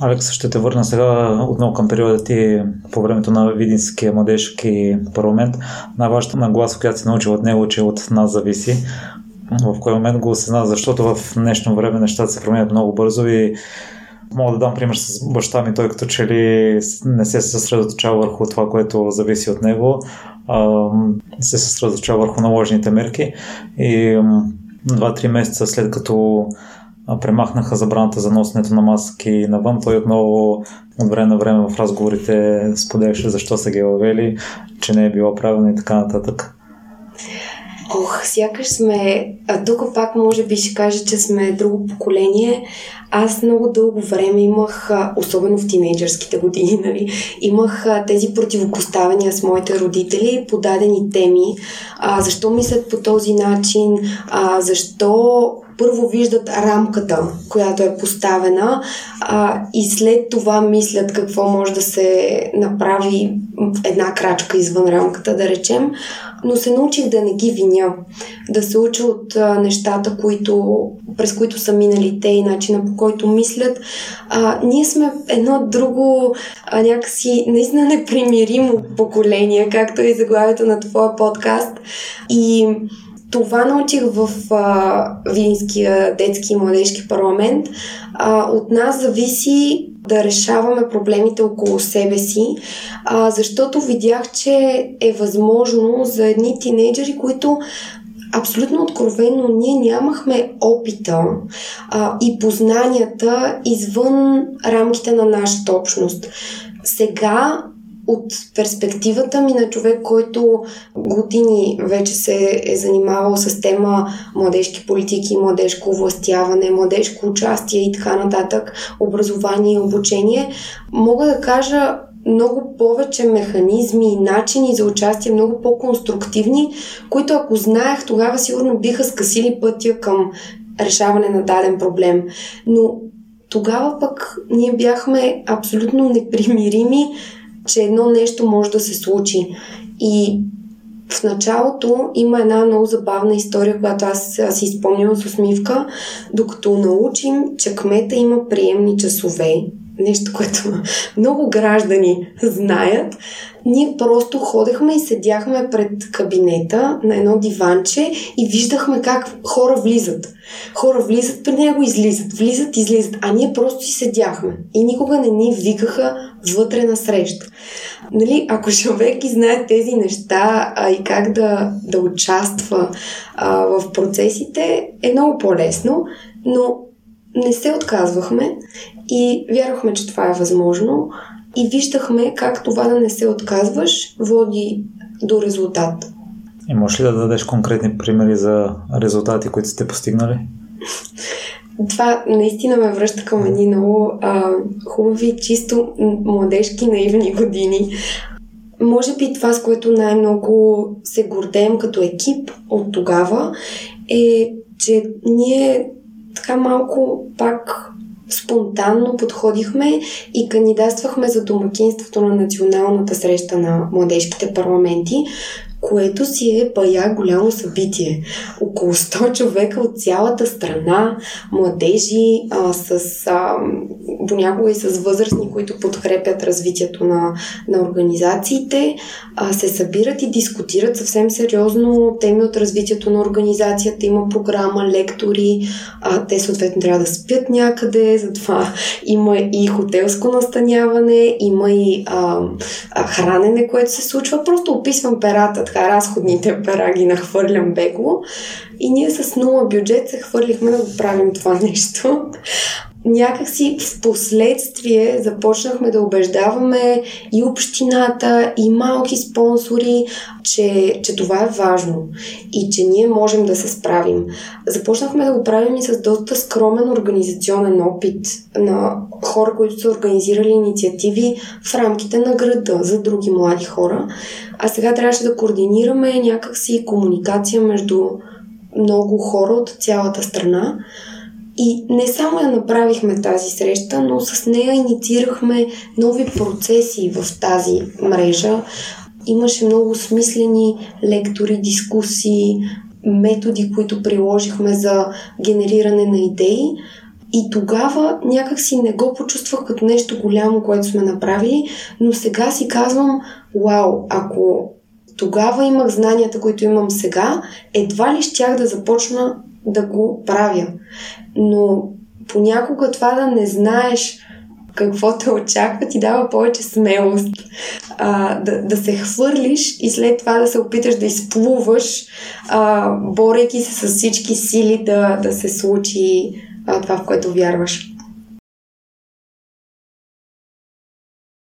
Алекс, ще те върна сега отново към периода ти по времето на Видинския младежки парламент. Най-важната нагласа, която си научил от него, че от нас зависи. В кой момент го осъзна, защото в днешно време нещата се променят много бързо и Мога да дам пример с баща ми, той като че ли не се съсредоточава върху това, което зависи от него, а, се съсредоточава върху наложените мерки и два-три месеца след като премахнаха забраната за носенето на маски навън, той отново от време на време в разговорите споделяше защо са ги въвели, че не е било правилно и така нататък. Ох, сякаш сме... А тук пак може би ще кажа, че сме друго поколение. Аз много дълго време имах, особено в тинейджърските години, нали, имах тези противопоставения с моите родители по дадени теми. А, защо мислят по този начин? А, защо първо виждат рамката, която е поставена а, и след това мислят какво може да се направи една крачка извън рамката, да речем. Но се научих да не ги виня, да се уча от а, нещата, които, през които са минали те и начина по който мислят. А, ние сме едно друго а, някакси наистина непримиримо поколение, както и заглавието на твоя подкаст. И това научих в а, Винския детски и младежки парламент. А, от нас зависи да решаваме проблемите около себе си, а, защото видях, че е възможно за едни тинейджери, които абсолютно откровено ние нямахме опита а, и познанията извън рамките на нашата общност. Сега от перспективата ми на човек, който години вече се е занимавал с тема младежки политики, младежко властяване, младежко участие и така нататък, образование и обучение, мога да кажа много повече механизми и начини за участие, много по-конструктивни, които ако знаех, тогава сигурно биха скъсили пътя към решаване на даден проблем. Но тогава пък ние бяхме абсолютно непримирими че едно нещо може да се случи. И в началото има една много забавна история, която аз, аз си спомням с усмивка, докато научим, че кмета има приемни часове, нещо, което много граждани знаят, ние просто ходехме и седяхме пред кабинета на едно диванче и виждахме как хора влизат. Хора влизат при него, излизат, влизат, излизат, а ние просто си седяхме. И никога не ни викаха вътре на среща. Нали, ако човек и знае тези неща а, и как да, да участва а, в процесите, е много по-лесно, но не се отказвахме и вярвахме, че това е възможно и виждахме как това да не се отказваш води до резултат. И можеш ли да дадеш конкретни примери за резултати, които сте постигнали? Това наистина ме връща към едни много а, хубави, чисто младежки, наивни години. Може би това, с което най-много се гордеем като екип от тогава, е, че ние така малко пак спонтанно подходихме и кандидатствахме за домакинството на националната среща на младежките парламенти, което си е бая голямо събитие. Около 100 човека от цялата страна, младежи а, с а, понякога и с възрастни, които подкрепят развитието на, на организациите, а, се събират и дискутират съвсем сериозно теми от развитието на организацията. Има програма, лектори, а, те съответно трябва да спят някъде, затова има и хотелско настаняване, има и а, а, хранене, което се случва. Просто описвам перата, така разходните пера ги нахвърлям бегло. И ние с нула бюджет се хвърлихме да го правим това нещо някакси в последствие започнахме да убеждаваме и общината, и малки спонсори, че, че това е важно и че ние можем да се справим. Започнахме да го правим и с доста скромен организационен опит на хора, които са организирали инициативи в рамките на града за други млади хора. А сега трябваше да координираме някакси комуникация между много хора от цялата страна. И не само я направихме тази среща, но с нея инициирахме нови процеси в тази мрежа. Имаше много смислени лектори, дискусии, методи, които приложихме за генериране на идеи. И тогава някак си не го почувствах като нещо голямо, което сме направили, но сега си казвам, вау, ако тогава имах знанията, които имам сега, едва ли щях да започна да го правя. Но понякога това да не знаеш какво те очаква, ти дава повече смелост. А, да, да се хвърлиш и след това да се опиташ да изплуваш, а, борейки се с всички сили да, да се случи а, това, в което вярваш.